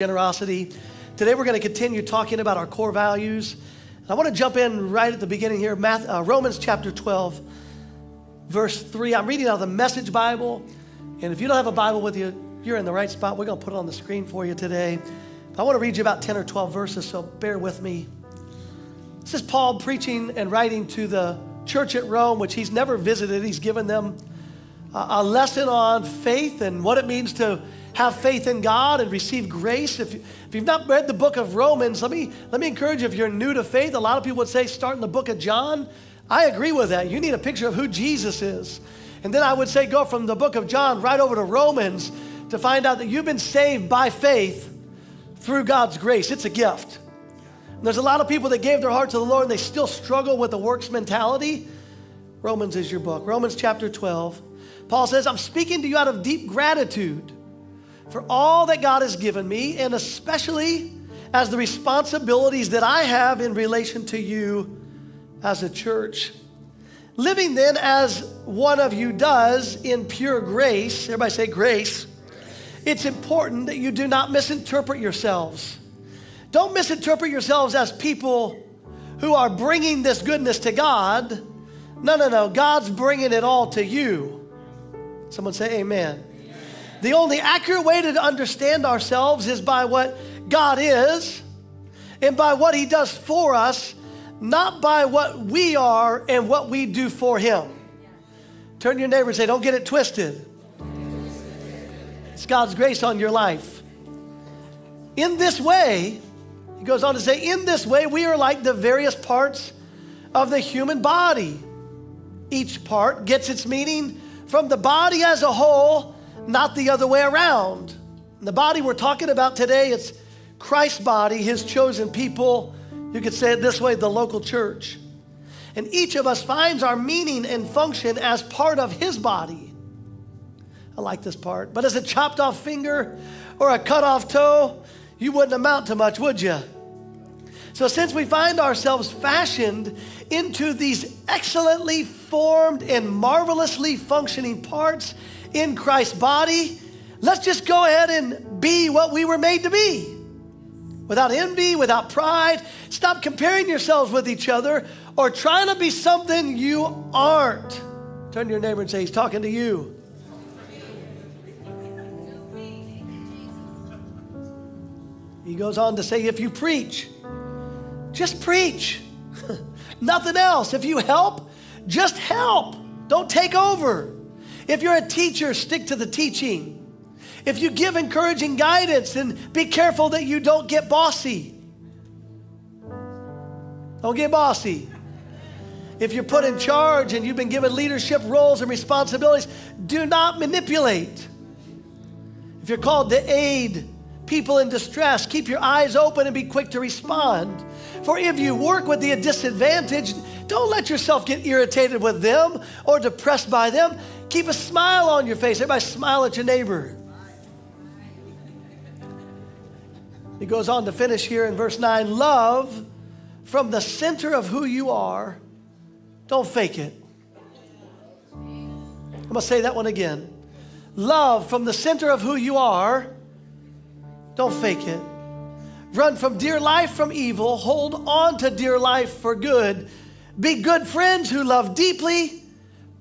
generosity. Today we're going to continue talking about our core values. I want to jump in right at the beginning here, uh, Romans chapter 12, verse 3. I'm reading out of the Message Bible. And if you don't have a Bible with you, you're in the right spot. We're going to put it on the screen for you today. I want to read you about 10 or 12 verses, so bear with me. This is Paul preaching and writing to the church at Rome, which he's never visited. He's given them a lesson on faith and what it means to have faith in God and receive grace. If, if you've not read the book of Romans, let me, let me encourage you if you're new to faith, a lot of people would say start in the book of John. I agree with that. You need a picture of who Jesus is. And then I would say go from the book of John right over to Romans to find out that you've been saved by faith through God's grace. It's a gift. And there's a lot of people that gave their heart to the Lord and they still struggle with the works mentality. Romans is your book. Romans chapter 12. Paul says, I'm speaking to you out of deep gratitude for all that God has given me, and especially as the responsibilities that I have in relation to you as a church. Living then as one of you does in pure grace, everybody say grace, it's important that you do not misinterpret yourselves. Don't misinterpret yourselves as people who are bringing this goodness to God. No, no, no. God's bringing it all to you. Someone say amen. The only accurate way to understand ourselves is by what God is and by what He does for us, not by what we are and what we do for Him. Turn to your neighbor and say, Don't get it twisted. It's God's grace on your life. In this way, he goes on to say, In this way, we are like the various parts of the human body. Each part gets its meaning from the body as a whole not the other way around. The body we're talking about today, it's Christ's body, his chosen people. You could say it this way the local church. And each of us finds our meaning and function as part of his body. I like this part. But as a chopped off finger or a cut off toe, you wouldn't amount to much, would you? So, since we find ourselves fashioned into these excellently formed and marvelously functioning parts, in Christ's body, let's just go ahead and be what we were made to be. Without envy, without pride. Stop comparing yourselves with each other or trying to be something you aren't. Turn to your neighbor and say, He's talking to you. He goes on to say, if you preach, just preach. Nothing else. If you help, just help. Don't take over. If you're a teacher, stick to the teaching. If you give encouraging guidance, then be careful that you don't get bossy. Don't get bossy. If you're put in charge and you've been given leadership roles and responsibilities, do not manipulate. If you're called to aid people in distress, keep your eyes open and be quick to respond. For if you work with the disadvantaged, don't let yourself get irritated with them or depressed by them. Keep a smile on your face. Everybody smile at your neighbor. He goes on to finish here in verse 9 love from the center of who you are. Don't fake it. I'm going to say that one again. Love from the center of who you are. Don't fake it. Run from dear life from evil. Hold on to dear life for good. Be good friends who love deeply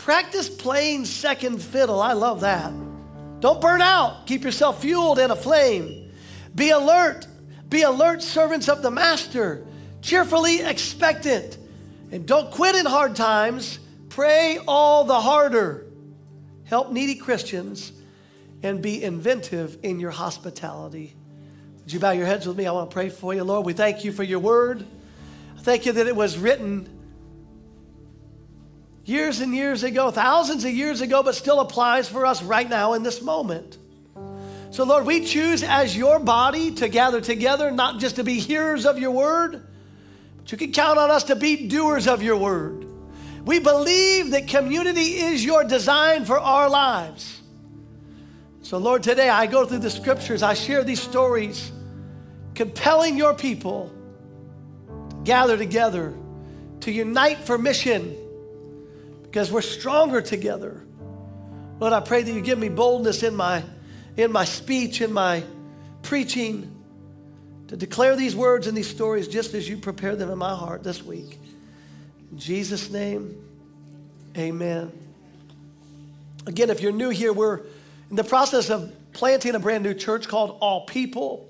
Practice playing second fiddle. I love that. Don't burn out. Keep yourself fueled and aflame. Be alert. Be alert servants of the master, cheerfully expectant. And don't quit in hard times. Pray all the harder. Help needy Christians and be inventive in your hospitality. Would you bow your heads with me? I want to pray for you, Lord. We thank you for your word. Thank you that it was written years and years ago, thousands of years ago, but still applies for us right now in this moment. So, Lord, we choose as your body to gather together, not just to be hearers of your word, but you can count on us to be doers of your word. We believe that community is your design for our lives. So, Lord, today I go through the scriptures, I share these stories, compelling your people to gather together, to unite for mission because we're stronger together. Lord, I pray that you give me boldness in my, in my speech, in my preaching. to declare these words and these stories just as you prepare them in my heart this week. In Jesus' name, amen. Again, if you're new here, we're in the process of planting a brand new church called All People.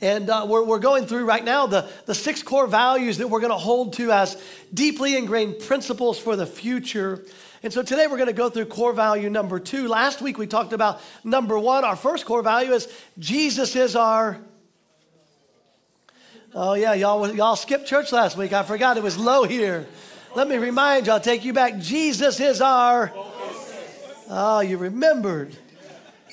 And uh, we're, we're going through right now the, the six core values that we're going to hold to as deeply ingrained principles for the future. And so today we're going to go through core value number two. Last week we talked about number one. Our first core value is Jesus is our. Oh, yeah, y'all, y'all skipped church last week. I forgot it was low here. Let me remind you, I'll take you back. Jesus is our. Oh, you remembered.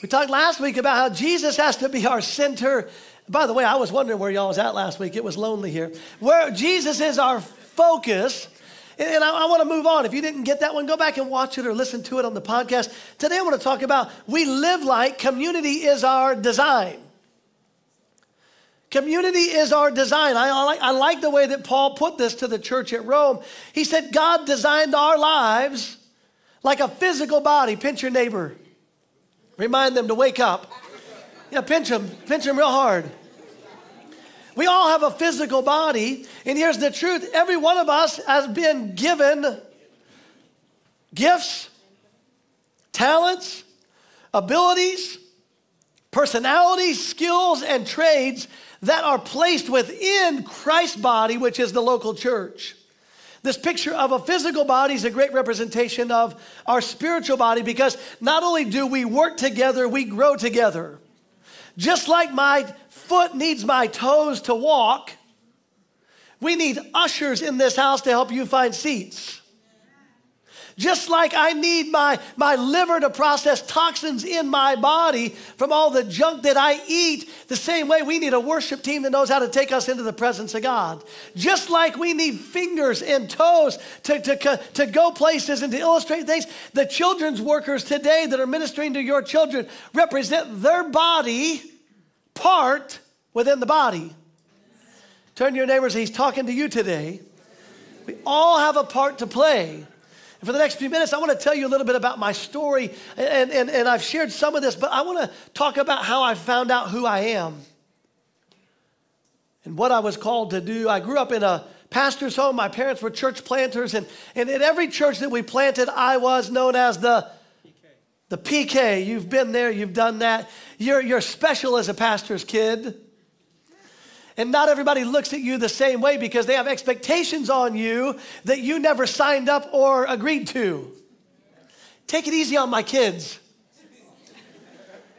We talked last week about how Jesus has to be our center. By the way, I was wondering where y'all was at last week. It was lonely here. Where Jesus is our focus. And I, I want to move on. If you didn't get that one, go back and watch it or listen to it on the podcast. Today I want to talk about we live like community is our design. Community is our design. I, I, like, I like the way that Paul put this to the church at Rome. He said, God designed our lives like a physical body. Pinch your neighbor, remind them to wake up. Yeah, pinch them, pinch them real hard. We all have a physical body, and here's the truth every one of us has been given gifts, talents, abilities, personalities, skills, and trades that are placed within Christ's body, which is the local church. This picture of a physical body is a great representation of our spiritual body because not only do we work together, we grow together. Just like my foot needs my toes to walk, we need ushers in this house to help you find seats. Just like I need my, my liver to process toxins in my body from all the junk that I eat, the same way we need a worship team that knows how to take us into the presence of God. Just like we need fingers and toes to, to, to go places and to illustrate things, the children's workers today that are ministering to your children represent their body part within the body. Turn to your neighbors, he's talking to you today. We all have a part to play. And for the next few minutes, I want to tell you a little bit about my story. And, and, and I've shared some of this, but I want to talk about how I found out who I am and what I was called to do. I grew up in a pastor's home. My parents were church planters. And, and in every church that we planted, I was known as the the PK, you've been there, you've done that. You're, you're special as a pastor's kid. And not everybody looks at you the same way because they have expectations on you that you never signed up or agreed to. Take it easy on my kids.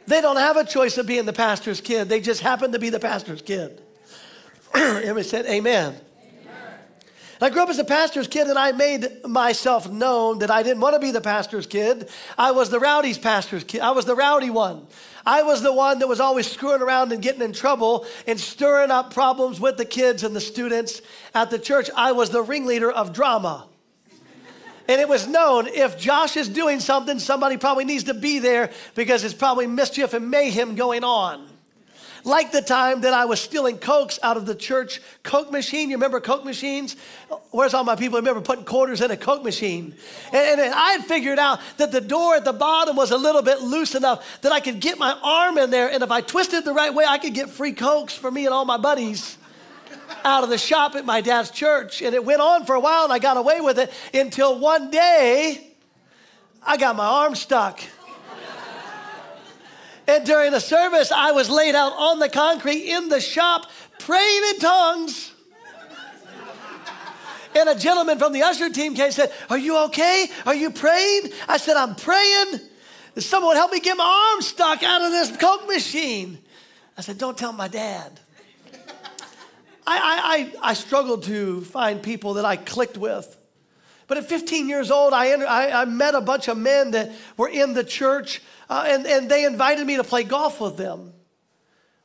They don't have a choice of being the pastor's kid, they just happen to be the pastor's kid. we said, Amen. I grew up as a pastor's kid and I made myself known that I didn't want to be the pastor's kid. I was the rowdy's pastor's kid. I was the rowdy one. I was the one that was always screwing around and getting in trouble and stirring up problems with the kids and the students at the church. I was the ringleader of drama. And it was known if Josh is doing something, somebody probably needs to be there because it's probably mischief and mayhem going on. Like the time that I was stealing Cokes out of the church Coke machine. You remember Coke machines? Where's all my people? Remember putting quarters in a Coke machine? And, and I had figured out that the door at the bottom was a little bit loose enough that I could get my arm in there. And if I twisted the right way, I could get free Cokes for me and all my buddies out of the shop at my dad's church. And it went on for a while and I got away with it until one day I got my arm stuck. And during the service, I was laid out on the concrete in the shop praying in tongues. And a gentleman from the usher team came and said, Are you okay? Are you praying? I said, I'm praying. Someone help me get my arm stuck out of this Coke machine. I said, Don't tell my dad. I, I, I, struggled to find people that I clicked with. But at 15 years old, I, I, I met a bunch of men that were in the church uh, and, and they invited me to play golf with them.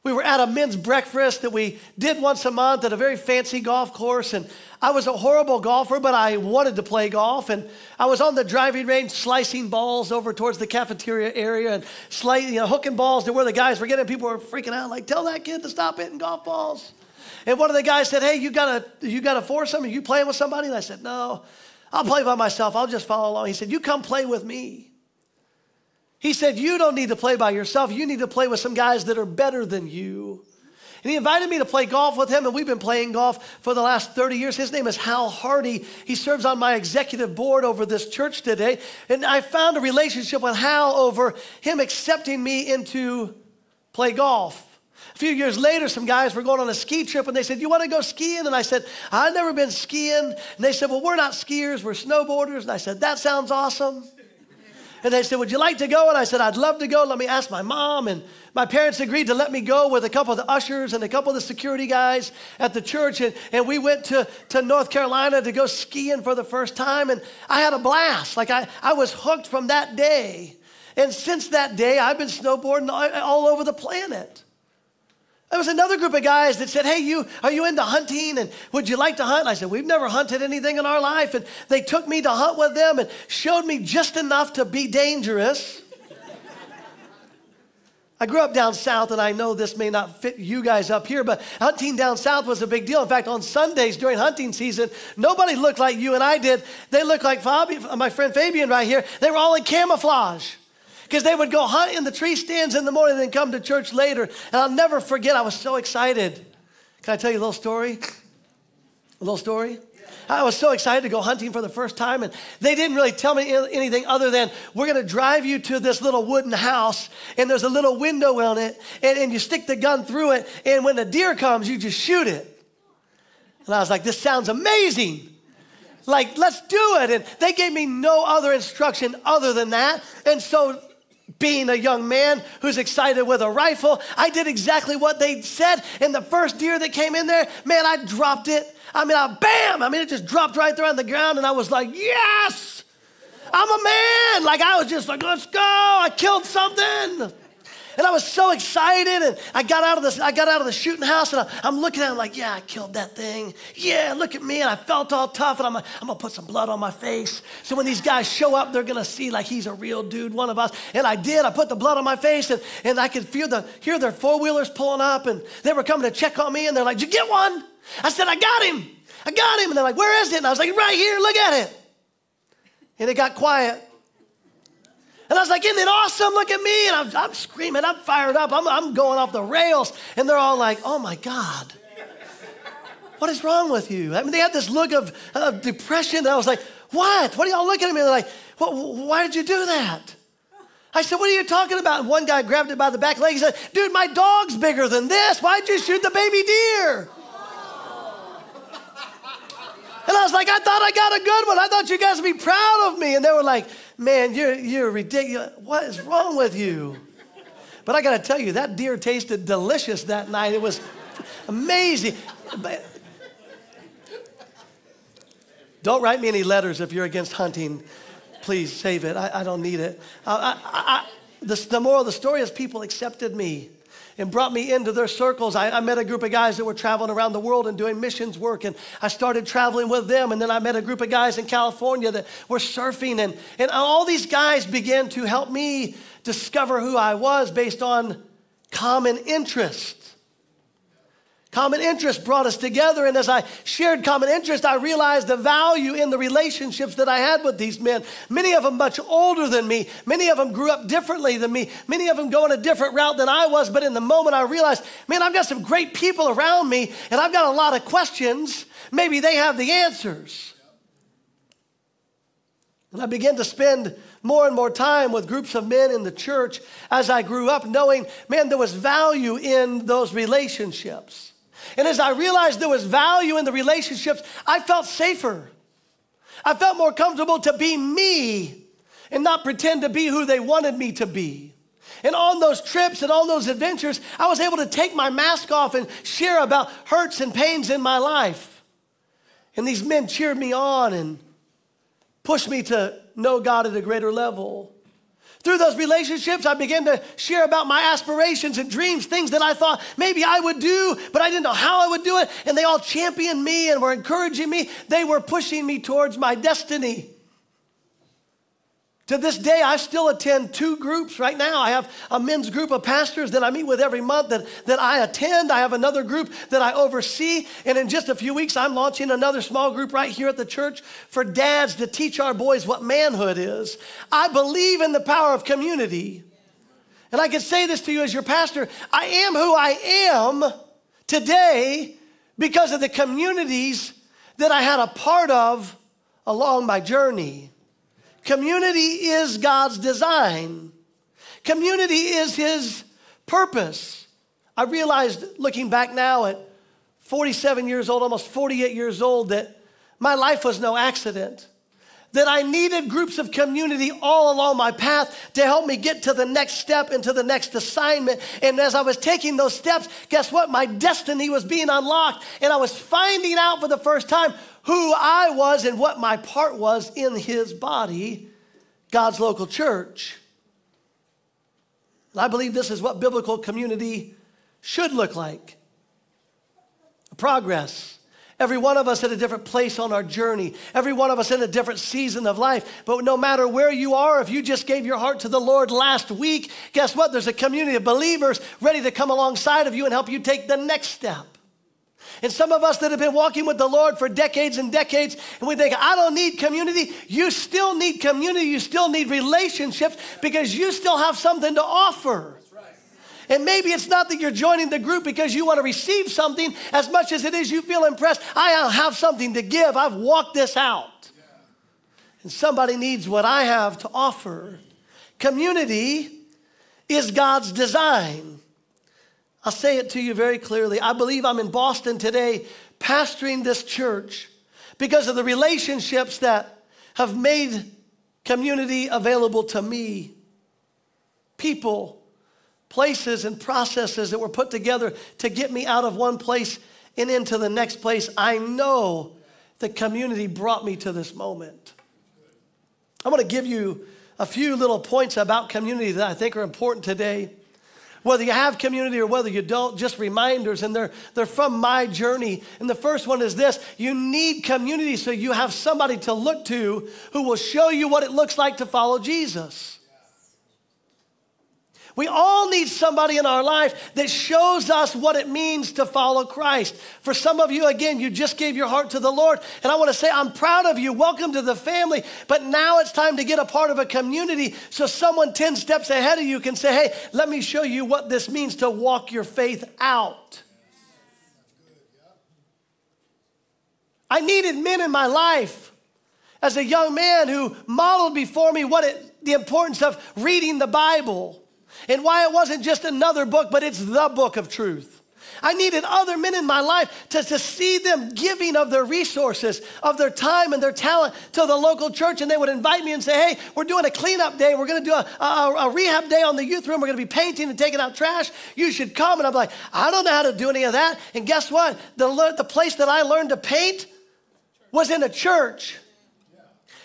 We were at a men's breakfast that we did once a month at a very fancy golf course. And I was a horrible golfer, but I wanted to play golf. And I was on the driving range slicing balls over towards the cafeteria area and slice, you know, hooking balls to where the guys were getting. People were freaking out, like, tell that kid to stop hitting golf balls. And one of the guys said, Hey, you got a you got a foursome? Are you playing with somebody? And I said, No, I'll play by myself. I'll just follow along. He said, You come play with me. He said, You don't need to play by yourself. You need to play with some guys that are better than you. And he invited me to play golf with him, and we've been playing golf for the last 30 years. His name is Hal Hardy. He serves on my executive board over this church today. And I found a relationship with Hal over him accepting me into play golf. A few years later, some guys were going on a ski trip and they said, You want to go skiing? And I said, I've never been skiing. And they said, Well, we're not skiers, we're snowboarders. And I said, That sounds awesome. And they said, Would you like to go? And I said, I'd love to go. Let me ask my mom. And my parents agreed to let me go with a couple of the ushers and a couple of the security guys at the church. And, and we went to, to North Carolina to go skiing for the first time. And I had a blast. Like I, I was hooked from that day. And since that day, I've been snowboarding all over the planet. There was another group of guys that said, Hey, you, are you into hunting? And would you like to hunt? And I said, We've never hunted anything in our life. And they took me to hunt with them and showed me just enough to be dangerous. I grew up down south, and I know this may not fit you guys up here, but hunting down south was a big deal. In fact, on Sundays during hunting season, nobody looked like you and I did. They looked like Fabi, my friend Fabian right here. They were all in camouflage because they would go hunt in the tree stands in the morning and then come to church later. And I'll never forget, I was so excited. Can I tell you a little story? A little story? I was so excited to go hunting for the first time, and they didn't really tell me anything other than we're going to drive you to this little wooden house, and there's a little window on it, and, and you stick the gun through it, and when the deer comes, you just shoot it. And I was like, this sounds amazing. Like, let's do it. And they gave me no other instruction other than that. And so being a young man who's excited with a rifle, I did exactly what they said. And the first deer that came in there, man, I dropped it. I mean, I, bam! I mean, it just dropped right there on the ground, and I was like, yes! I'm a man! Like, I was just like, let's go! I killed something! And I was so excited, and I got out of this, I got out of the shooting house, and I, am looking at him like, yeah, I killed that thing. Yeah, look at me, and I felt all tough, and I'm I'm gonna put some blood on my face. So when these guys show up, they're gonna see like he's a real dude, one of us. And I did. I put the blood on my face, and, and I could feel the hear their four wheelers pulling up, and they were coming to check on me, and they're like, Did you get one? I said, I got him. I got him. And they're like, Where is it? And I was like, Right here, look at it. And it got quiet. Was like, Isn't it awesome? Look at me. And I'm, I'm screaming, I'm fired up, I'm, I'm going off the rails. And they're all like, Oh my God, what is wrong with you? I mean, they had this look of, of depression. I was like, What? What are y'all looking at me? They're like, Why did you do that? I said, What are you talking about? And one guy grabbed it by the back leg. He said, Dude, my dog's bigger than this. Why'd you shoot the baby deer? And I was like, I thought I got a good one. I thought you guys would be proud of me. And they were like, man, you're, you're ridiculous. What is wrong with you? But I got to tell you, that deer tasted delicious that night. It was amazing. Don't write me any letters if you're against hunting. Please save it. I, I don't need it. I, I, the, the moral of the story is people accepted me and brought me into their circles. I, I, met a group of guys that were traveling around the world and doing missions work, and I started traveling with them. And then I met a group of guys in California that were surfing, and, and all these guys began to help me discover who I was based on common interests. Common interest brought us together, and as I shared common interest, I realized the value in the relationships that I had with these men. Many of them much older than me, many of them grew up differently than me, many of them going a different route than I was. But in the moment, I realized, man, I've got some great people around me, and I've got a lot of questions. Maybe they have the answers. And I began to spend more and more time with groups of men in the church as I grew up, knowing, man, there was value in those relationships. And as I realized there was value in the relationships, I felt safer. I felt more comfortable to be me and not pretend to be who they wanted me to be. And on those trips and on those adventures, I was able to take my mask off and share about hurts and pains in my life. And these men cheered me on and pushed me to know God at a greater level. Through those relationships, I began to share about my aspirations and dreams, things that I thought maybe I would do, but I didn't know how I would do it. And they all championed me and were encouraging me. They were pushing me towards my destiny. To this day, I still attend two groups right now. I have a men's group of pastors that I meet with every month that, that I attend. I have another group that I oversee. And in just a few weeks, I'm launching another small group right here at the church for dads to teach our boys what manhood is. I believe in the power of community. And I can say this to you as your pastor I am who I am today because of the communities that I had a part of along my journey. Community is God's design. Community is His purpose. I realized looking back now at 47 years old, almost 48 years old, that my life was no accident. That I needed groups of community all along my path to help me get to the next step and to the next assignment. And as I was taking those steps, guess what? My destiny was being unlocked. And I was finding out for the first time who I was and what my part was in his body, God's local church. And I believe this is what biblical community should look like progress. Every one of us at a different place on our journey. Every one of us in a different season of life. But no matter where you are, if you just gave your heart to the Lord last week, guess what? There's a community of believers ready to come alongside of you and help you take the next step. And some of us that have been walking with the Lord for decades and decades, and we think, I don't need community. You still need community. You still need relationships because you still have something to offer. And maybe it's not that you're joining the group because you want to receive something as much as it is you feel impressed. I have something to give. I've walked this out. And somebody needs what I have to offer. Community is God's design. I'll say it to you very clearly. I believe I'm in Boston today pastoring this church because of the relationships that have made community available to me. People places and processes that were put together to get me out of one place and into the next place. I know the community brought me to this moment. I want to give you a few little points about community that I think are important today. Whether you have community or whether you don't, just reminders, and they're, they're from my journey. And the first one is this you need community so you have somebody to look to who will show you what it looks like to follow Jesus. We all need somebody in our life that shows us what it means to follow Christ. For some of you, again, you just gave your heart to the Lord. And I want to say, I'm proud of you. Welcome to the family. But now it's time to get a part of a community so someone 10 steps ahead of you can say, hey, let me show you what this means to walk your faith out. I needed men in my life as a young man who modeled before me what it, the importance of reading the Bible and why it wasn't just another book, but it's the book of truth. I needed other men in my life to, to see them giving of their resources, of their time and their talent to the local church. And they would invite me and say, Hey, we're doing a cleanup day. We're going to do a, a, a, rehab day on the youth room. We're going to be painting and taking out trash. You should come. And I'm like, I don't know how to do any of that. And guess what? The, the place that I learned to paint was in a church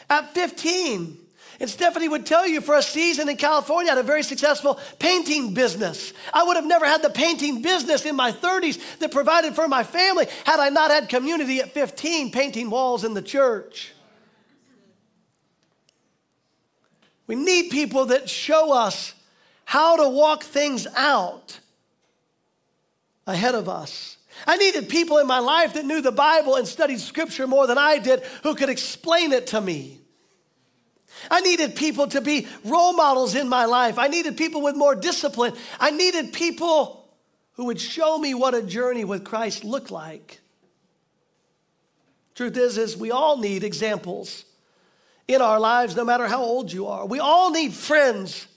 at 15. And Stephanie would tell you for a season in California, I had a very successful painting business. I would have never had the painting business in my 30s that provided for my family had I not had community at 15 painting walls in the church. We need people that show us how to walk things out ahead of us. I needed people in my life that knew the Bible and studied scripture more than I did who could explain it to me. I needed people to be role models in my life. I needed people with more discipline. I needed people who would show me what a journey with Christ looked like. Truth is, is we all need examples in our lives, no matter how old you are. We all need friends.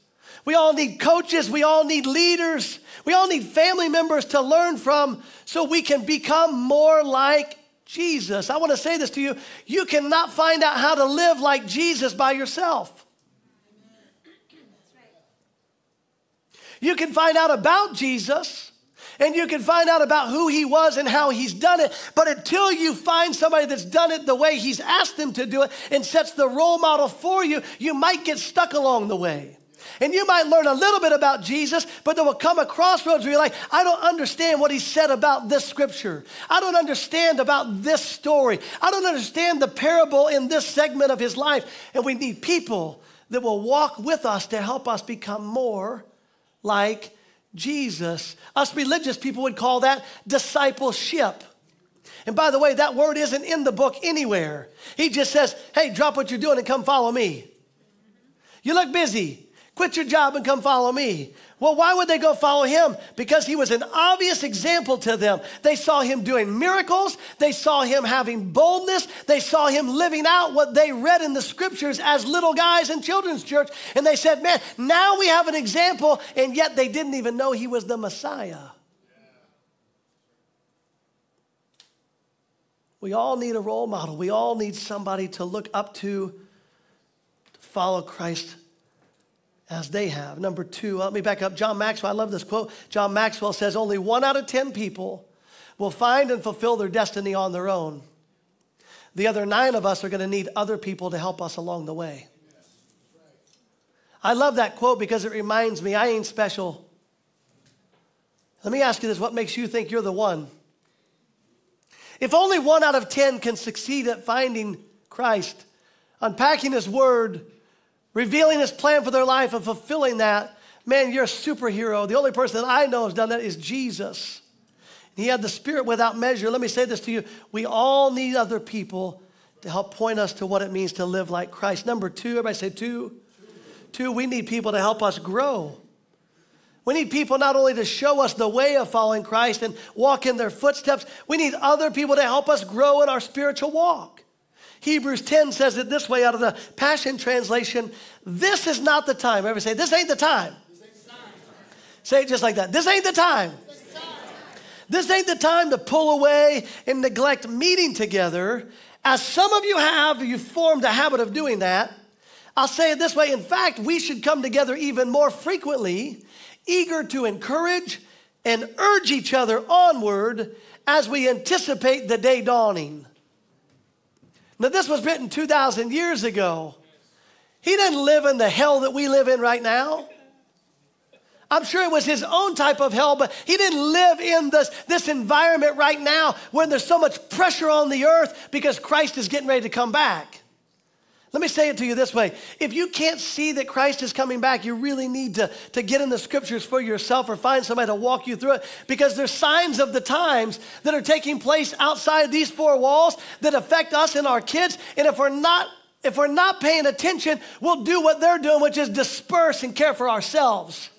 We all need coaches. We all need leaders. We all need family members to learn from so we can become more like Jesus. I want to say this to you. You cannot find out how to live like Jesus by yourself. You can find out about Jesus and you can find out about who he was and how he's done it. But until you find somebody that's done it the way he's asked them to do it and sets the role model for you, you might get stuck along the way. And you might learn a little bit about Jesus, but there will come a crossroads where you're like, I don't understand what he said about this scripture. I don't understand about this story. I don't understand the parable in this segment of his life. And we need people that will walk with us to help us become more like Jesus. Us religious people would call that discipleship. And by the way, that word isn't in the book anywhere. He just says, hey, drop what you're doing and come follow me. You look busy. Quit your job and come follow me. Well, why would they go follow him? Because he was an obvious example to them. They saw him doing miracles, they saw him having boldness, they saw him living out what they read in the scriptures as little guys in children's church. And they said, Man, now we have an example, and yet they didn't even know he was the Messiah. We all need a role model. We all need somebody to look up to, to follow Christ as they have. Number two, let me back up. John Maxwell, I love this quote. John Maxwell says, Only one out of 10 people will find and fulfill their destiny on their own. The other nine of us are going to need other people to help us along the way. I love that quote because it reminds me I ain't special. Let me ask you this what makes you think you're the one? If only one out of 10 can succeed at finding Christ, unpacking His Word, revealing his plan for their life and fulfilling that, man, you're a superhero. The only person that I know has done that is Jesus. He had the Spirit without measure. Let me say this to you we all need other people to help point us to what it means to live like Christ. Number two, everybody say two. Two, we need people to help us grow. We need people not only to show us the way of following Christ and walk in their footsteps, we need other people to help us grow in our spiritual walk. Hebrews 10 says it this way out of the Passion Translation This is not the time. Everybody say, This ain't the time. Say it just like that. This ain't the time. This ain't the time to pull away and neglect meeting together. As some of you have, you've formed a habit of doing that. I'll say it this way. In fact, we should come together even more frequently, eager to encourage and urge each other onward as we anticipate the day dawning. Now, this was written 2,000 years ago. He didn't live in the hell that we live in right now. I'm sure it was his own type of hell, but he didn't live in this, this environment right now when there's so much pressure on the earth because Christ is getting ready to come back. Let me say it to you this way. If you can't see that Christ is coming back, you really need to, to get in the scriptures for yourself or find somebody to walk you through it because there's signs of the times that are taking place outside these four walls that affect us and our kids. And if we're not if we're not paying attention, we'll do what they're doing, which is disperse and care for ourselves.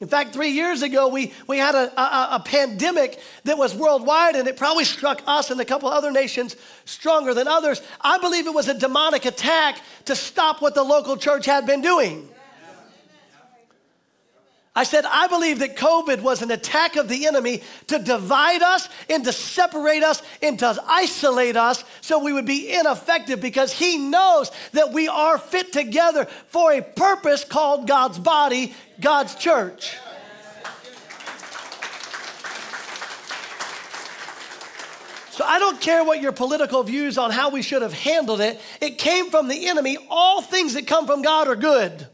In fact, three years ago, we, we had a, a, a, pandemic that was worldwide, and it probably struck us and a couple other nations stronger than others. I believe it was a demonic attack to stop what the local church had been doing. I said, I believe that COVID was an attack of the enemy to divide us and to separate us and to isolate us so we would be ineffective because he knows that we are fit together for a purpose called God's body, God's church. So I don't care what your political views on how we should have handled it. It came from the enemy. All things that come from God are good.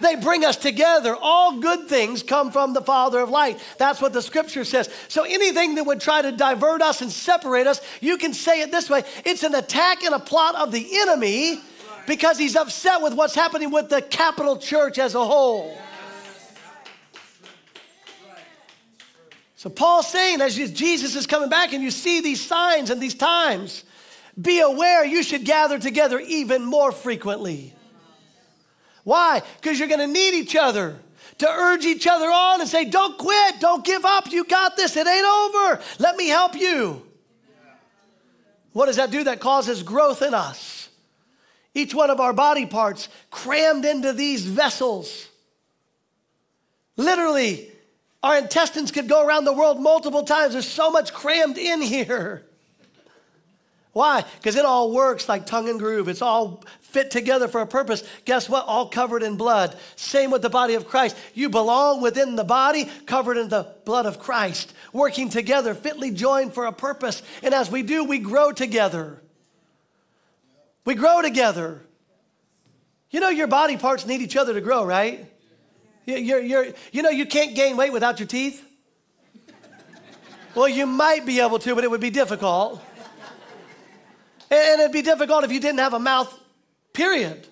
They bring us together. All good things come from the Father of light. That's what the scripture says. So anything that would try to divert us and separate us, you can say it this way it's an attack and a plot of the enemy because he's upset with what's happening with the capital church as a whole. So Paul's saying, as Jesus is coming back and you see these signs and these times, be aware you should gather together even more frequently. Why? Because you're going to need each other to urge each other on and say, Don't quit, don't give up, you got this, it ain't over, let me help you. What does that do? That causes growth in us. Each one of our body parts crammed into these vessels. Literally, our intestines could go around the world multiple times. There's so much crammed in here. Why? Because it all works like tongue and groove. It's all fit together for a purpose. Guess what? All covered in blood. Same with the body of Christ. You belong within the body, covered in the blood of Christ, working together, fitly joined for a purpose. And as we do, we grow together. We grow together. You know, your body parts need each other to grow, right? You're, you're, you know, you can't gain weight without your teeth. Well, you might be able to, but it would be difficult. And it'd be difficult if you didn't have a mouth, period.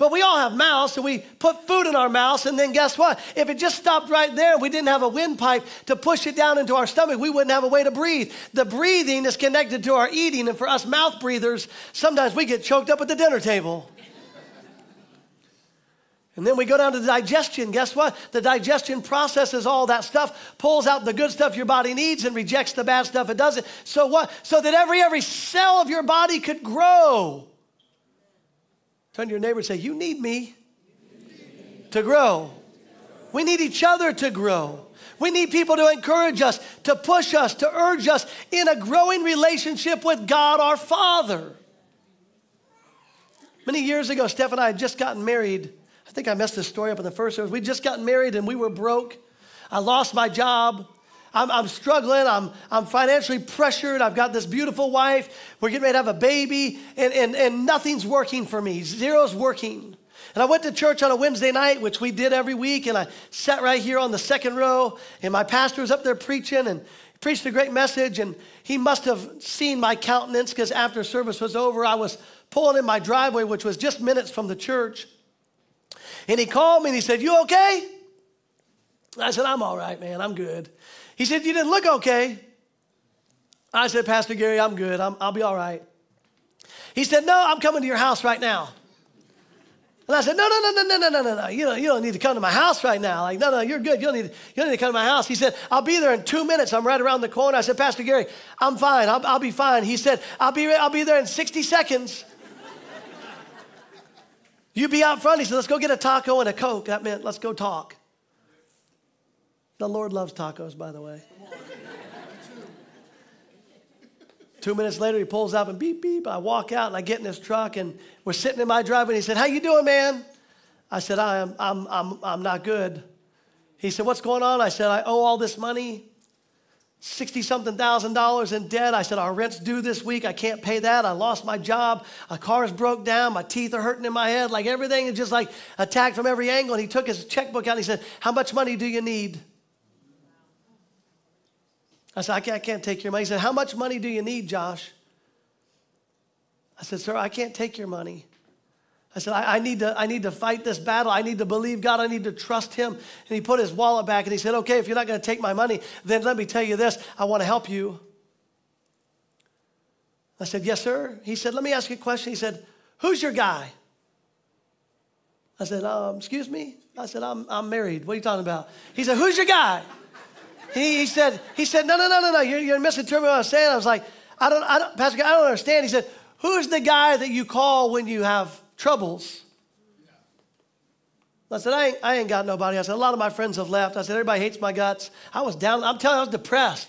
But we all have mouths, so we put food in our mouths, and then guess what? If it just stopped right there we didn't have a windpipe to push it down into our stomach, we wouldn't have a way to breathe. The breathing is connected to our eating, and for us mouth breathers, sometimes we get choked up at the dinner table. And then we go down to the digestion. Guess what? The digestion processes all that stuff, pulls out the good stuff your body needs and rejects the bad stuff it doesn't. So what? So that every every cell of your body could grow. Turn to your neighbor and say, You need me to grow. We need each other to grow. We need people to encourage us, to push us, to urge us in a growing relationship with God our Father. Many years ago, Steph and I had just gotten married. I think I messed this story up in the first service. We'd just gotten married and we were broke. I lost my job. I'm, I'm, struggling. I'm, I'm financially pressured. I've got this beautiful wife. We're getting ready to have a baby, and, and, and nothing's working for me. Zero's working. And I went to church on a Wednesday night, which we did every week, and I sat right here on the second row, and my pastor was up there preaching and preached a great message, and he must have seen my countenance because after service was over, I was pulling in my driveway, which was just minutes from the church. And he called me and he said, You okay? I said, I'm all right, man. I'm good. He said, You didn't look okay. I said, Pastor Gary, I'm good. i will be all right. He said, No, I'm coming to your house right now. And I said, no, no, no, no, no, no, no, no, no. You don't, you don't need to come to my house right now. Like, no, no, you're good. You don't, need to, you don't need to come to my house. He said, I'll be there in two minutes. I'm right around the corner. I said, Pastor Gary, I'm fine. I'll, I'll be fine. He said, I'll be, I'll be there in 60 seconds. you be out front. He said, let's go get a taco and a Coke. That meant let's go talk. The Lord loves tacos, by the way. Two minutes later, he pulls up and beep, beep. I walk out and I get in his truck and we're sitting in my driveway. And he said, How you doing, man? I said, I'm, I'm, I'm, I'm not good. He said, What's going on? I said, I owe all this money, 60 something thousand dollars in debt. I said, Our rent's due this week. I can't pay that. I lost my job. My car's broke down. My teeth are hurting in my head. Like everything is just like attacked from every angle. And he took his checkbook out and he said, How much money do you need? I said, I can't, I can't take your money. He said, How much money do you need, Josh? I said, Sir, I can't take your money. I said, I, I, need to, I need to fight this battle. I need to believe God. I need to trust Him. And he put his wallet back and he said, Okay, if you're not going to take my money, then let me tell you this I want to help you. I said, Yes, sir. He said, Let me ask you a question. He said, Who's your guy? I said, um, Excuse me? I said, I'm, I'm married. What are you talking about? He said, Who's your guy? He, he said, he said, no, no, no, no, no, you're, you're misinterpreting what I was saying. I was like, I don't, I don't, Pastor, I don't understand. He said, who's the guy that you call when you have troubles? I said, I ain't, I ain't got nobody. I said, a lot of my friends have left. I said, everybody hates my guts. I was down. I'm telling you, I was depressed.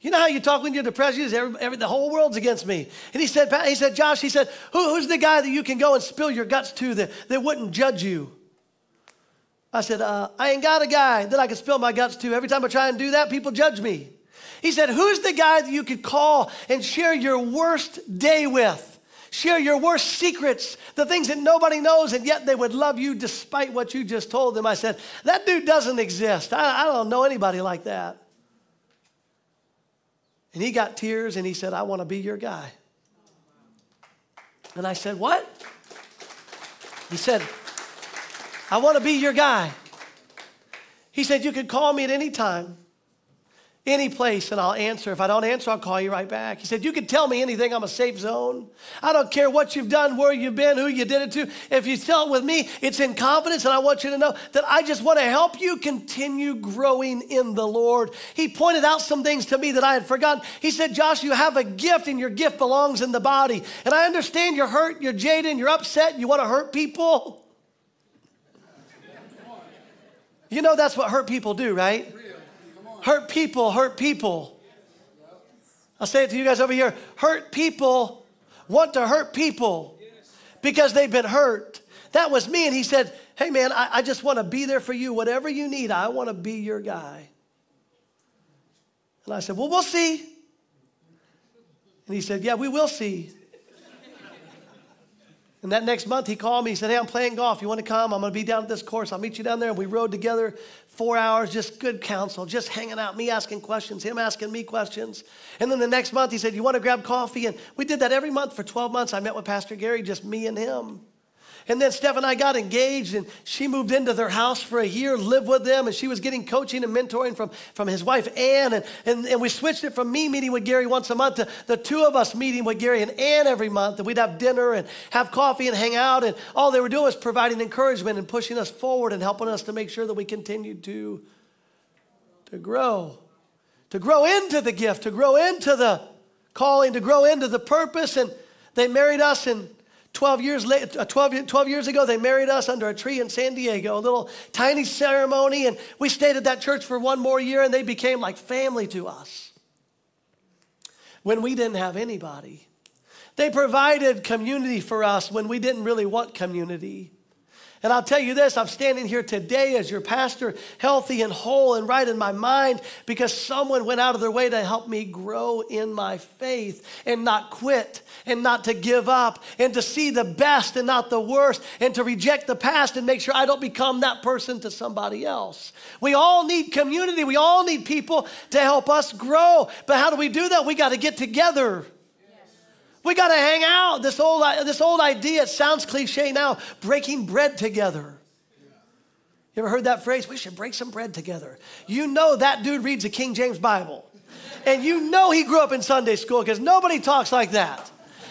You know how you talk when you're depressed? You every, every, the whole world's against me. And he said, he said, Josh, he said, Who, who's the guy that you can go and spill your guts to that, that wouldn't judge you? I said, uh, I ain't got a guy that I can spill my guts to. Every time I try and do that, people judge me. He said, Who's the guy that you could call and share your worst day with? Share your worst secrets, the things that nobody knows, and yet they would love you despite what you just told them. I said, That dude doesn't exist. I, I don't know anybody like that. And he got tears and he said, I want to be your guy. And I said, What? He said, I want to be your guy. He said, You can call me at any time, any place, and I'll answer. If I don't answer, I'll call you right back. He said, You can tell me anything. I'm a safe zone. I don't care what you've done, where you've been, who you did it to. If you tell it with me, it's in confidence, and I want you to know that I just want to help you continue growing in the Lord. He pointed out some things to me that I had forgotten. He said, Josh, you have a gift, and your gift belongs in the body. And I understand you're hurt, you're jaded, you're upset, you want to hurt people. You know that's what hurt people do, right? Hurt people, hurt people. I'll say it to you guys over here. Hurt people want to hurt people because they've been hurt. That was me. And he said, Hey, man, I, I just want to be there for you. Whatever you need, I want to be your guy. And I said, Well, we'll see. And he said, Yeah, we will see. And that next month, he called me. He said, Hey, I'm playing golf. You want to come? I'm going to be down at this course. I'll meet you down there. And we rode together four hours, just good counsel, just hanging out, me asking questions, him asking me questions. And then the next month, he said, You want to grab coffee? And we did that every month for 12 months. I met with Pastor Gary, just me and him. And then Steph and I got engaged, and she moved into their house for a year, lived with them, and she was getting coaching and mentoring from, from his wife, Ann. And, and, and we switched it from me meeting with Gary once a month to the two of us meeting with Gary and Ann every month. And we'd have dinner and have coffee and hang out. And all they were doing was providing encouragement and pushing us forward and helping us to make sure that we continued to, to grow, to grow into the gift, to grow into the calling, to grow into the purpose. And they married us in 12 years, late, uh, 12, 12 years ago, they married us under a tree in San Diego, a little tiny ceremony, and we stayed at that church for one more year, and they became like family to us when we didn't have anybody. They provided community for us when we didn't really want community. And I'll tell you this I'm standing here today as your pastor, healthy and whole and right in my mind, because someone went out of their way to help me grow in my faith and not quit and not to give up and to see the best and not the worst and to reject the past and make sure I don't become that person to somebody else. We all need community, we all need people to help us grow. But how do we do that? We got to get together. We got to hang out. This old, this old idea, it sounds cliche now, breaking bread together. You ever heard that phrase? We should break some bread together. You know that dude reads the King James Bible. And you know he grew up in Sunday school because nobody talks like that.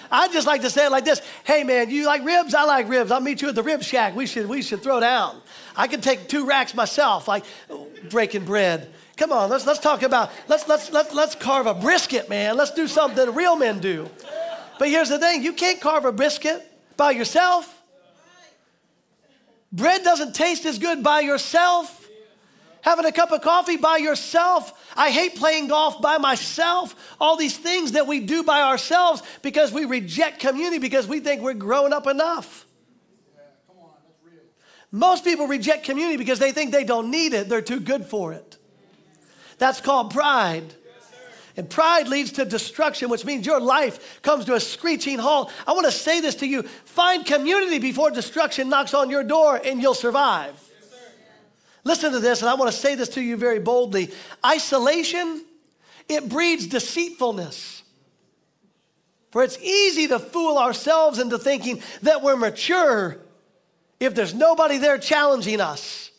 I just like to say it like this Hey man, you like ribs? I like ribs. I'll meet you at the rib shack. We should, we should throw down. I can take two racks myself, like breaking bread. Come on, let's, let's talk about, let's, let's, let's, let's carve a brisket, man. Let's do something real men do. But here's the thing you can't carve a brisket by yourself. Bread doesn't taste as good by yourself. Having a cup of coffee by yourself. I hate playing golf by myself. All these things that we do by ourselves because we reject community because we think we're growing up enough. Most people reject community because they think they don't need it, they're too good for it. That's called pride. And pride leads to destruction, which means your life comes to a screeching halt. I want to say this to you find community before destruction knocks on your door, and you'll survive. Listen to this, and I want to say this to you very boldly. Isolation, it breeds deceitfulness. For it's easy to fool ourselves into thinking that we're mature if there's nobody there challenging us.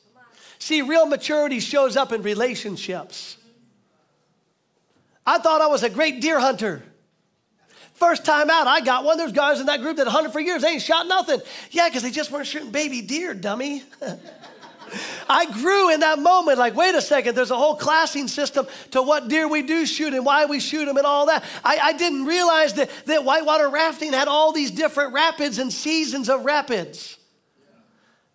See, real maturity shows up in relationships. I thought I was a great deer hunter. First time out, I got one. There's guys in that group that hunted for years. They ain't shot nothing. Yeah, because they just weren't shooting baby deer, dummy. I grew in that moment, like, wait a second, there's a whole classing system to what deer we do shoot and why we shoot them and all that. I, I didn't realize that, that whitewater rafting had all these different rapids and seasons of rapids.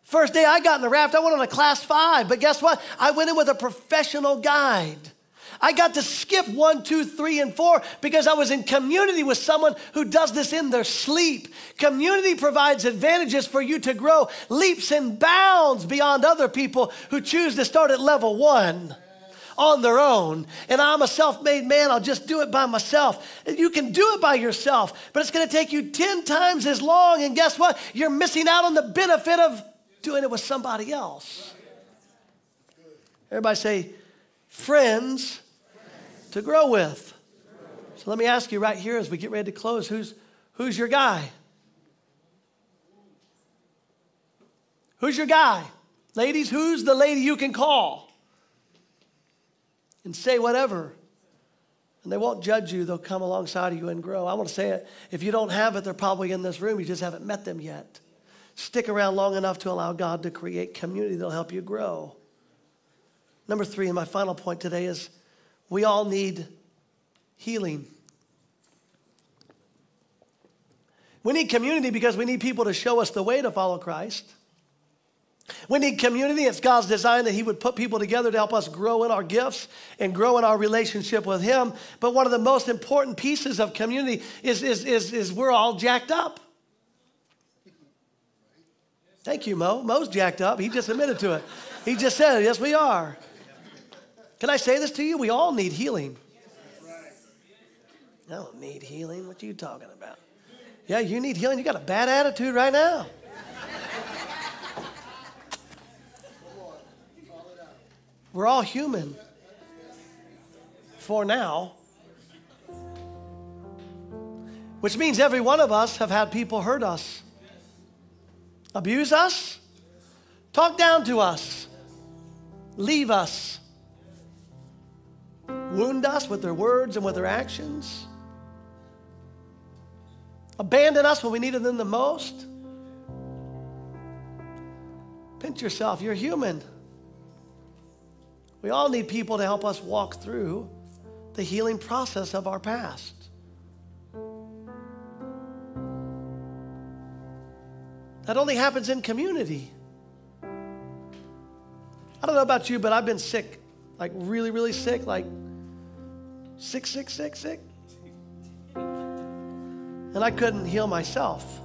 First day I got in the raft, I went on a class five, but guess what? I went in with a professional guide. I got to skip one, two, three, and four because I was in community with someone who does this in their sleep. Community provides advantages for you to grow leaps and bounds beyond other people who choose to start at level one on their own. And I'm a self made man, I'll just do it by myself. You can do it by yourself, but it's gonna take you 10 times as long. And guess what? You're missing out on the benefit of doing it with somebody else. Everybody say, friends to grow with. So let me ask you right here as we get ready to close who's, who's your guy? Who's your guy? Ladies, who's the lady you can call and say whatever? And they won't judge you, they'll come alongside of you and grow. I want to say it. If you don't have it, they're probably in this room. You just haven't met them yet. Stick around long enough to allow God to create community that'll help you grow. Number three, and my final point today is we all need healing. We need community because we need people to show us the way to follow Christ. We need community. It's God's design that He would put people together to help us grow in our gifts and grow in our relationship with Him. But one of the most important pieces of community is, is, is, is we're all jacked up. Thank you, Mo. Mo's jacked up. He just admitted to it. He just said, Yes, we are. Can I say this to you? We all need healing. I don't need healing. What are you talking about? Yeah, you need healing. You got a bad attitude right now. We're all human for now. Which means every one of us have had people hurt us abuse us, talk down to us, leave us, wound us with their words and with their actions, abandon us when we needed them the most. Pinch yourself, you're human. We all need people to help us walk through the healing process of our past. That only happens in community. I don't know about you, but I've been sick, like really, really sick, like sick, sick, sick, sick. And I couldn't heal myself.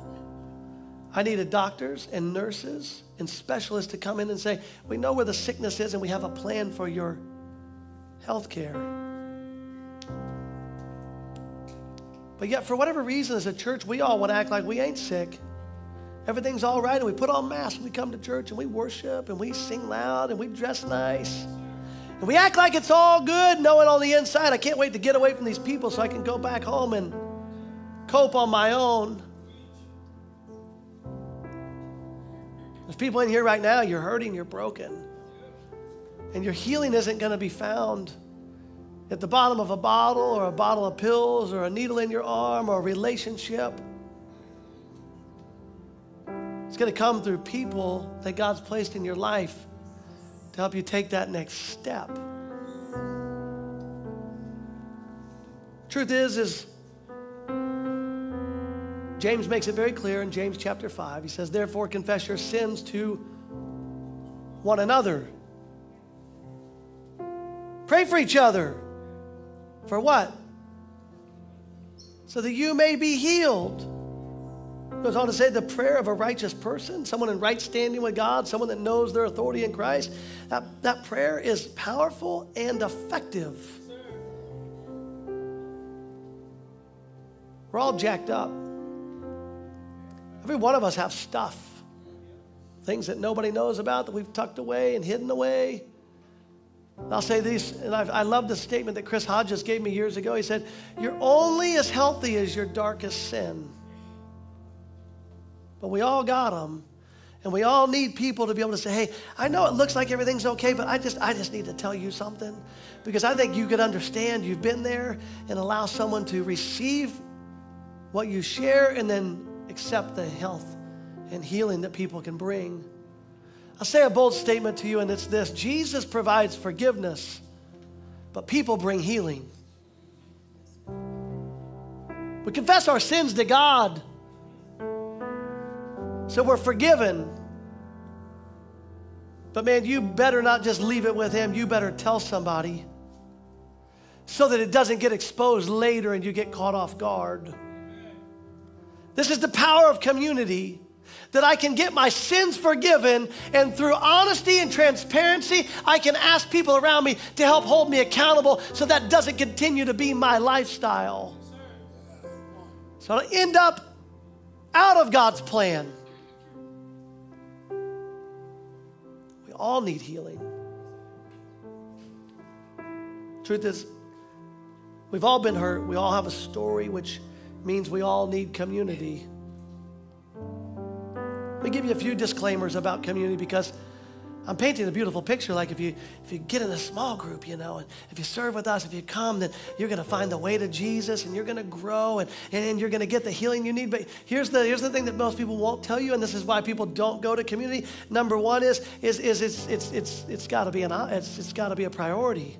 I needed doctors and nurses and specialists to come in and say, We know where the sickness is and we have a plan for your health care. But yet, for whatever reason, as a church, we all want to act like we ain't sick. Everything's all right, and we put on masks and we come to church and we worship and we sing loud and we dress nice. And we act like it's all good, knowing on the inside, I can't wait to get away from these people so I can go back home and cope on my own. There's people in here right now, you're hurting, you're broken. And your healing isn't going to be found at the bottom of a bottle or a bottle of pills or a needle in your arm or a relationship. It's going to come through people that God's placed in your life to help you take that next step. Truth is, is James makes it very clear in James chapter 5. He says, Therefore, confess your sins to one another. Pray for each other. For what? So that you may be healed. Goes on to say the prayer of a righteous person, someone in right standing with God, someone that knows their authority in Christ, that, that prayer is powerful and effective. We're all jacked up. Every one of us have stuff, things that nobody knows about that we've tucked away and hidden away. I'll say these, and I've, i love the statement that Chris Hodges gave me years ago. He said, You're only as healthy as your darkest sin but we all got them. And we all need people to be able to say, hey, I know it looks like everything's okay, but I just, I just need to tell you something. Because I think you could understand you've been there and allow someone to receive what you share and then accept the health and healing that people can bring. I'll say a bold statement to you, and it's this Jesus provides forgiveness, but people bring healing. We confess our sins to God so we're forgiven. But man, you better not just leave it with him. You better tell somebody so that it doesn't get exposed later and you get caught off guard. This is the power of community that I can get my sins forgiven, and through honesty and transparency, I can ask people around me to help hold me accountable so that doesn't continue to be my lifestyle. So I end up out of God's plan. All need healing. Truth is, we've all been hurt. We all have a story, which means we all need community. Let me give you a few disclaimers about community because I'm painting a beautiful picture. Like if you if you get in a small group, you know, and if you serve with us, if you come, then you're gonna find the way to Jesus and you're gonna grow and, and you're gonna get the healing you need. But here's the here's the thing that most people won't tell you, and this is why people don't go to community. Number one is is is it's it's it's it's gotta be an it's it's gotta be a priority.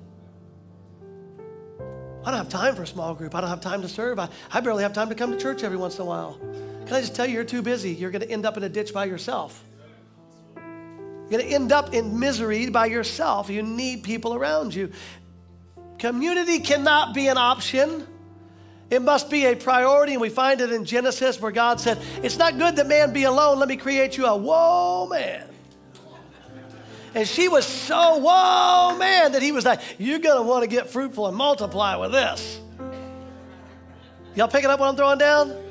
I don't have time for a small group. I don't have time to serve. I, I barely have time to come to church every once in a while. Can I just tell you, you're too busy. You're going to end up in a ditch by yourself. You're going to end up in misery by yourself. You need people around you. Community cannot be an option. It must be a priority, and we find it in Genesis where God said, It's not good that man be alone. Let me create you a whoa man. And she was so whoa man that he was like, You're going to want to get fruitful and multiply with this. Y'all picking up what I'm throwing down?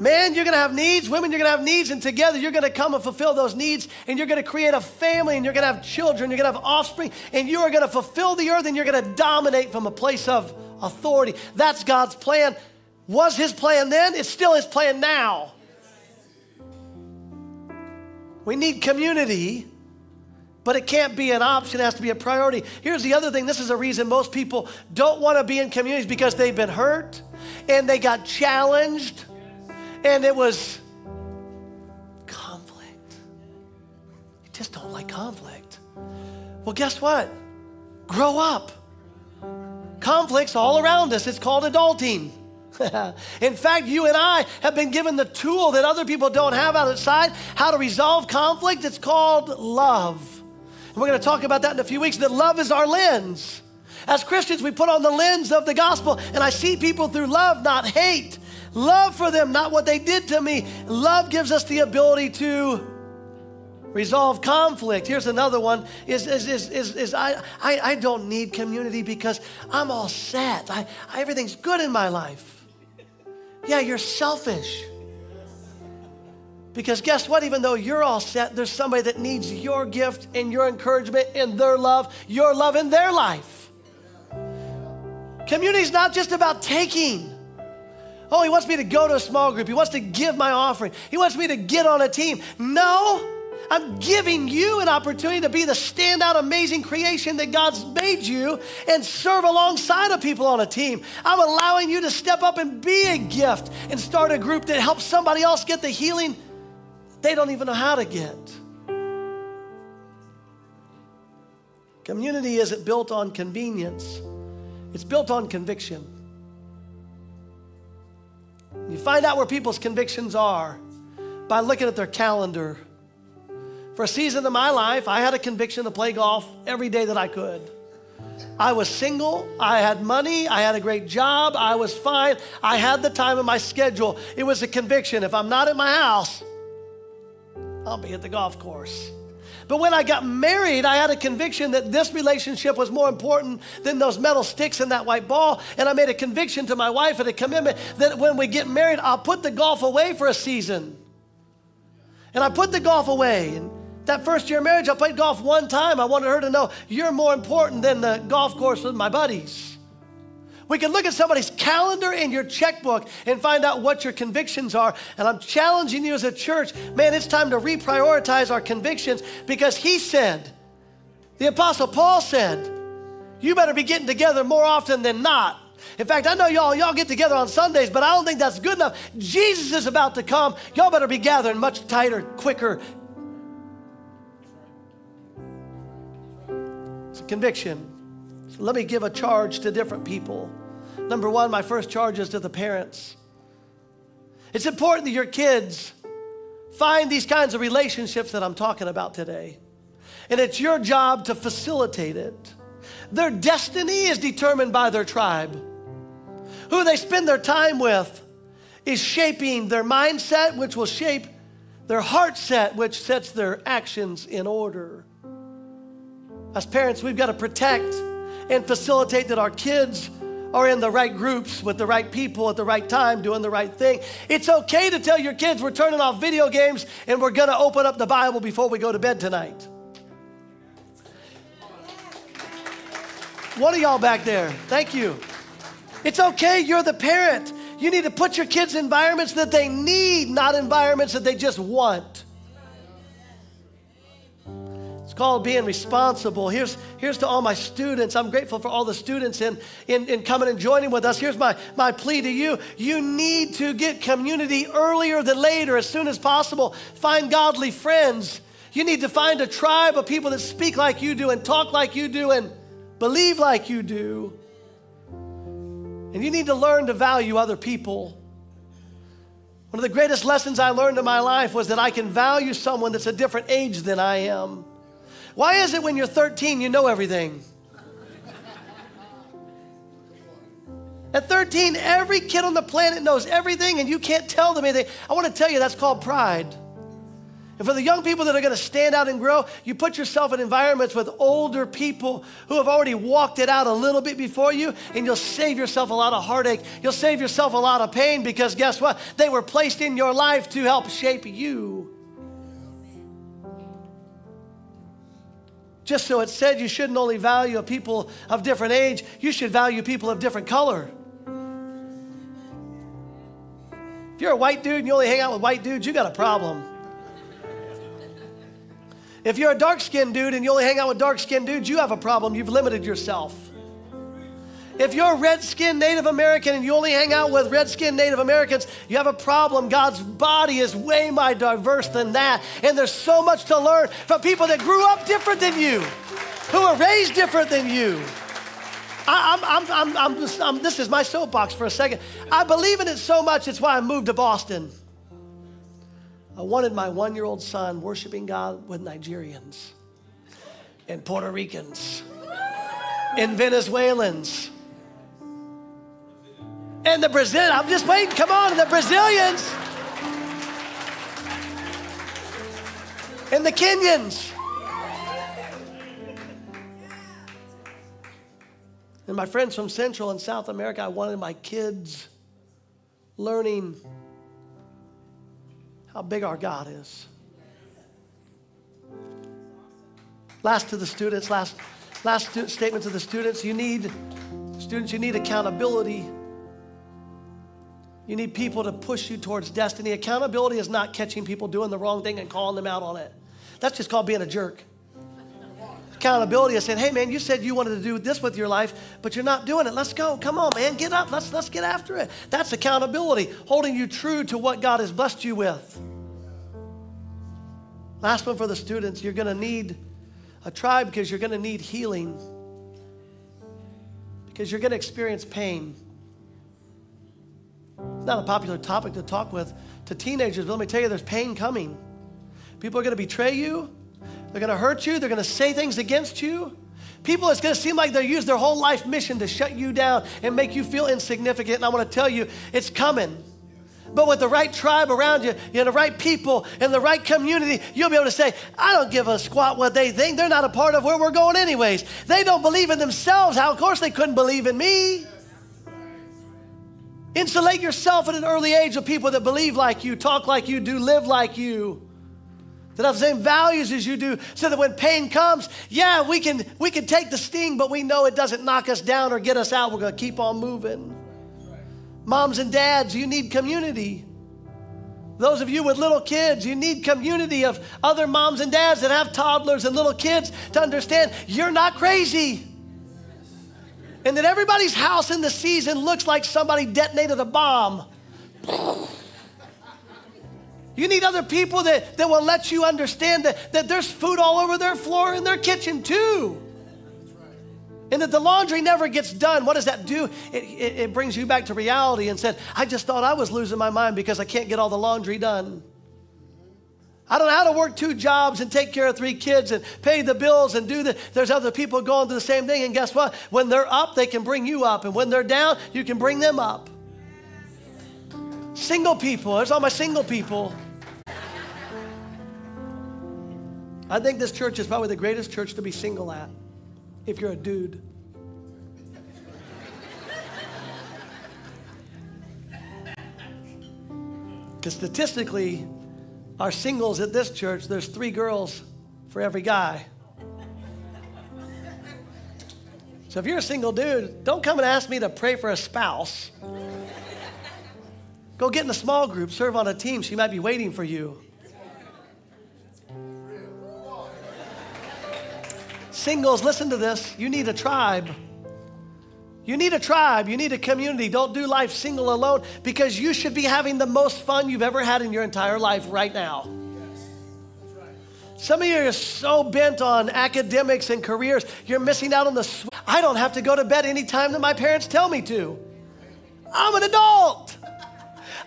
Men, you're going to have needs. Women, you're going to have needs. And together, you're going to come and fulfill those needs. And you're going to create a family. And you're going to have children. You're going to have offspring. And you are going to fulfill the earth. And you're going to dominate from a place of authority. That's God's plan. Was his plan then? It's still his plan now. We need community, but it can't be an option, it has to be a priority. Here's the other thing this is a reason most people don't want to be in communities because they've been hurt and they got challenged and it was conflict. You just don't like conflict. Well, guess what? Grow up. Conflicts all around us. It's called adulting. in fact, you and I have been given the tool that other people don't have outside how to resolve conflict. It's called love. And we're going to talk about that in a few weeks that love is our lens. As Christians, we put on the lens of the gospel, and I see people through love, not hate. Love for them, not what they did to me. Love gives us the ability to resolve conflict. Here's another one is, is, is, is, is I, I, I don't need community because I'm all set. I, I, everything's good in my life. Yeah, you're selfish. Because guess what? Even though you're all set, there's somebody that needs your gift and your encouragement and their love, your love in their life. Community is not just about taking. Oh, he wants me to go to a small group. He wants to give my offering. He wants me to get on a team. No, I'm giving you an opportunity to be the standout, amazing creation that God's made you and serve alongside of people on a team. I'm allowing you to step up and be a gift and start a group that helps somebody else get the healing they don't even know how to get. Community isn't built on convenience, it's built on conviction. You find out where people's convictions are by looking at their calendar for a season of my life, I had a conviction to play golf every day that I could. I was single, I had money, I had a great job, I was fine, I had the time in my schedule. It was a conviction. If I'm not at my house, I'll be at the golf course. But when I got married, I had a conviction that this relationship was more important than those metal sticks and that white ball. And I made a conviction to my wife and a commitment that when we get married, I'll put the golf away for a season. And I put the golf away. And that first year of marriage, I played golf one time. I wanted her to know you're more important than the golf course with my buddies. We can look at somebody's calendar in your checkbook and find out what your convictions are. And I'm challenging you as a church, man, it's time to reprioritize our convictions because he said, the Apostle Paul said, you better be getting together more often than not. In fact, I know y'all y'all get together on Sundays, but I don't think that's good enough. Jesus is about to come. Y'all better be gathering much tighter, quicker, It's a Conviction. Let me give a charge to different people. Number one, my first charge is to the parents. It's important that your kids find these kinds of relationships that I'm talking about today. And it's your job to facilitate it. Their destiny is determined by their tribe. Who they spend their time with is shaping their mindset, which will shape their heart set, which sets their actions in order. As parents, we've got to protect and facilitate that our kids are in the right groups with the right people at the right time doing the right thing. It's okay to tell your kids we're turning off video games and we're going to open up the Bible before we go to bed tonight. One of y'all back there, thank you. It's okay, you're the parent. You need to put your kids in environments that they need, not environments that they just want called being responsible. Here's, here's to all my students. I'm grateful for all the students in, in, in coming and joining with us. Here's my, my plea to you. You need to get community earlier than later, as soon as possible. Find godly friends. You need to find a tribe of people that speak like you do and talk like you do and believe like you do. And you need to learn to value other people. One of the greatest lessons I learned in my life was that I can value someone that's a different age than I am. Why is it when you're 13 you know everything? At 13, every kid on the planet knows everything and you can't tell them anything. I want to tell you that's called pride. And for the young people that are going to stand out and grow, you put yourself in environments with older people who have already walked it out a little bit before you, and you'll save yourself a lot of heartache. You'll save yourself a lot of pain because guess what? They were placed in your life to help shape you. Just so it said you shouldn't only value people of different age, you should value people of different color. If you're a white dude and you only hang out with white dudes, you got a problem. If you're a dark skinned dude and you only hang out with dark skinned dudes, you have a problem. You've limited yourself. If you're a red skinned Native American and you only hang out with red skinned Native Americans, you have a problem. God's body is way more diverse than that. And there's so much to learn from people that grew up different than you, who were raised different than you. I, I'm, I'm, I'm, just, I'm, this is my soapbox for a second. I believe in it so much, it's why I moved to Boston. I wanted my one year old son worshiping God with Nigerians and Puerto Ricans and Venezuelans and the Brazilians. I'm just waiting, come on, the Brazilians and the Kenyans. And my friends from Central and South America, I wanted my kids learning how big our God is. Last to the students, last, last statement to the students you need, students, you need accountability. You need people to push you towards destiny. Accountability is not catching people doing the wrong thing and calling them out on it. That's just called being a jerk. Accountability is saying, hey man, you said you wanted to do this with your life, but you're not doing it. Let's go. Come on, man. Get up. Let's, let's get after it. That's accountability, holding you true to what God has blessed you with. Last one for the students you're going to need a tribe because you're going to need healing, because you're going to experience pain. Not a popular topic to talk with to teenagers, but let me tell you, there's pain coming. People are going to betray you. They're going to hurt you. They're going to say things against you. People, it's going to seem like they use their whole life mission to shut you down and make you feel insignificant. And I want to tell you, it's coming. But with the right tribe around you, you know, the right people and the right community, you'll be able to say, I don't give a squat what they think. They're not a part of where we're going, anyways. They don't believe in themselves. How, of course, they couldn't believe in me. Insulate yourself at an early age of people that believe like you, talk like you, do live like you that have the same values as you do, so that when pain comes, yeah, we can, we can take the sting, but we know it doesn't knock us down or get us out. We're going to keep on moving. Moms and dads, you need community. Those of you with little kids, you need community of other moms and dads that have toddlers and little kids to understand you're not crazy. And that everybody's house in the season looks like somebody detonated a bomb. You need other people that, that will let you understand that, that there's food all over their floor in their kitchen too. And that the laundry never gets done. What does that do? It, it, it, brings you back to reality and said, I just thought I was losing my mind because I can't get all the laundry done. I don't know how to work two jobs and take care of three kids and pay the bills and do the. There's other people going through the same thing. And guess what? When they're up, they can bring you up. And when they're down, you can bring them up. Single people. There's all my single people. I think this church is probably the greatest church to be single at if you're a dude. Because statistically, our singles at this church, there's three girls for every guy. So if you're a single dude, don't come and ask me to pray for a spouse. Go get in a small group, serve on a team. She might be waiting for you. Singles, listen to this. You need a tribe. You need a tribe. You need a community. Don't do life single alone because you should be having the most fun you've ever had in your entire life right now. Some of you are so bent on academics and careers, you're missing out on the. I don't have to go to bed anytime that my parents tell me to. I'm an adult.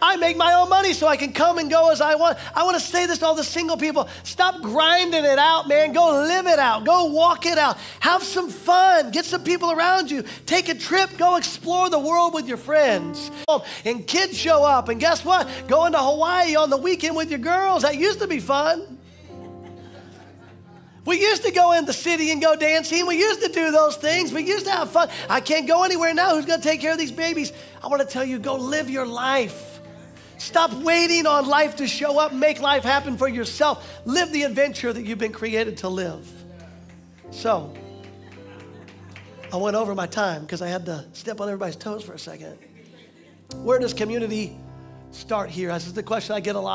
I make my own money so I can come and go as I want. I want to say this to all the single people stop grinding it out, man. Go live it out. Go walk it out. Have some fun. Get some people around you. Take a trip. Go explore the world with your friends. And kids show up. And guess what? Going to Hawaii on the weekend with your girls. That used to be fun. We used to go in the city and go dancing. We used to do those things. We used to have fun. I can't go anywhere now. Who's going to take care of these babies? I want to tell you go live your life. Stop waiting on life to show up. Make life happen for yourself. Live the adventure that you've been created to live. So, I went over my time because I had to step on everybody's toes for a second. Where does community start here? This is the question I get a lot.